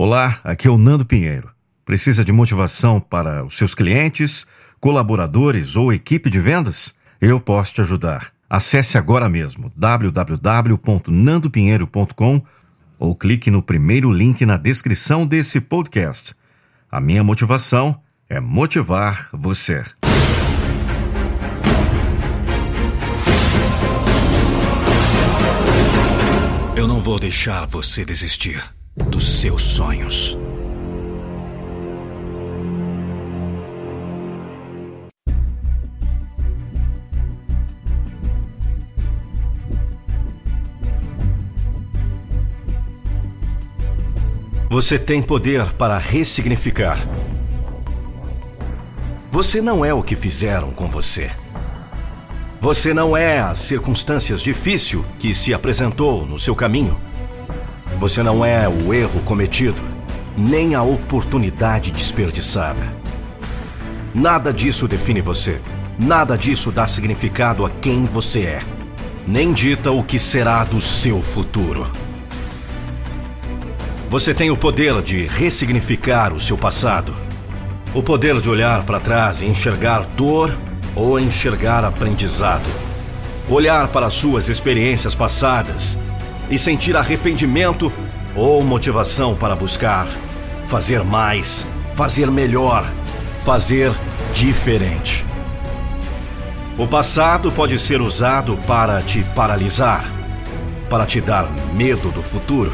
Olá, aqui é o Nando Pinheiro. Precisa de motivação para os seus clientes, colaboradores ou equipe de vendas? Eu posso te ajudar. Acesse agora mesmo www.nandopinheiro.com ou clique no primeiro link na descrição desse podcast. A minha motivação é motivar você. Eu não vou deixar você desistir dos seus sonhos. Você tem poder para ressignificar. Você não é o que fizeram com você. Você não é as circunstâncias difíceis que se apresentou no seu caminho. Você não é o erro cometido, nem a oportunidade desperdiçada. Nada disso define você. Nada disso dá significado a quem você é. Nem dita o que será do seu futuro. Você tem o poder de ressignificar o seu passado. O poder de olhar para trás e enxergar dor ou enxergar aprendizado. Olhar para suas experiências passadas e sentir arrependimento ou motivação para buscar, fazer mais, fazer melhor, fazer diferente. O passado pode ser usado para te paralisar, para te dar medo do futuro,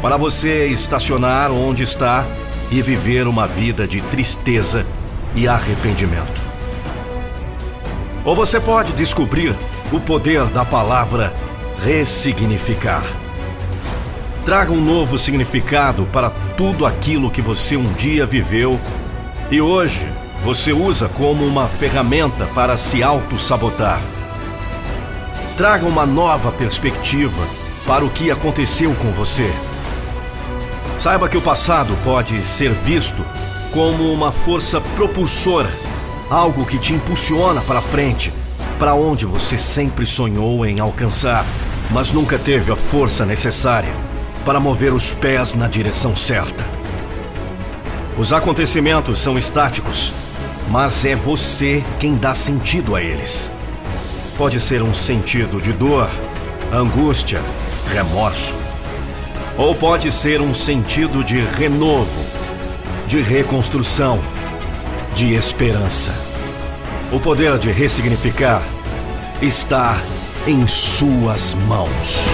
para você estacionar onde está e viver uma vida de tristeza e arrependimento. Ou você pode descobrir o poder da palavra ressignificar. Traga um novo significado para tudo aquilo que você um dia viveu e hoje você usa como uma ferramenta para se auto-sabotar. Traga uma nova perspectiva para o que aconteceu com você. Saiba que o passado pode ser visto como uma força propulsora, algo que te impulsiona para frente, para onde você sempre sonhou em alcançar mas nunca teve a força necessária para mover os pés na direção certa. Os acontecimentos são estáticos, mas é você quem dá sentido a eles. Pode ser um sentido de dor, angústia, remorso. Ou pode ser um sentido de renovo, de reconstrução, de esperança. O poder de ressignificar está em suas mãos.